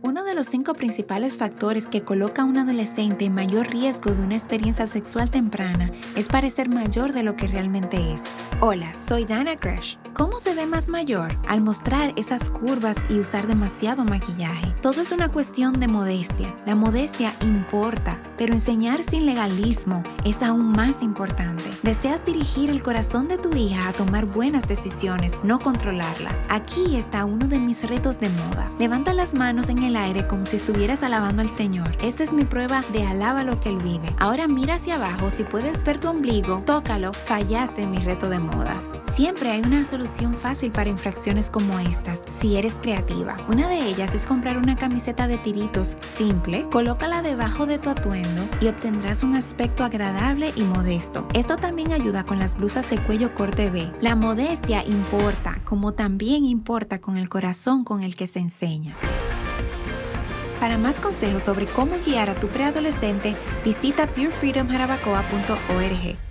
Uno de los cinco principales factores que coloca a un adolescente en mayor riesgo de una experiencia sexual temprana es parecer mayor de lo que realmente es. Hola, soy Dana Crash. ¿Cómo se ve más mayor? Al mostrar esas curvas y usar demasiado maquillaje. Todo es una cuestión de modestia. La modestia importa, pero enseñar sin legalismo es aún más importante. Deseas dirigir el corazón de tu hija a tomar buenas decisiones, no controlarla. Aquí está uno de mis retos de moda. Levanta las manos en el aire como si estuvieras alabando al Señor. Esta es mi prueba de alaba lo que Él vive. Ahora mira hacia abajo, si puedes ver tu ombligo, tócalo, fallaste en mi reto de modas. Siempre hay una solución fácil para infracciones como estas, si eres creativa. Una de ellas es comprar una camiseta de tiritos simple, colócala debajo de tu atuendo y obtendrás un aspecto agradable y modesto. Esto también ayuda con las blusas de cuello corte B. La modestia importa, como también importa con el corazón con el que se enseña. Para más consejos sobre cómo guiar a tu preadolescente, visita purefreedomjarabacoa.org.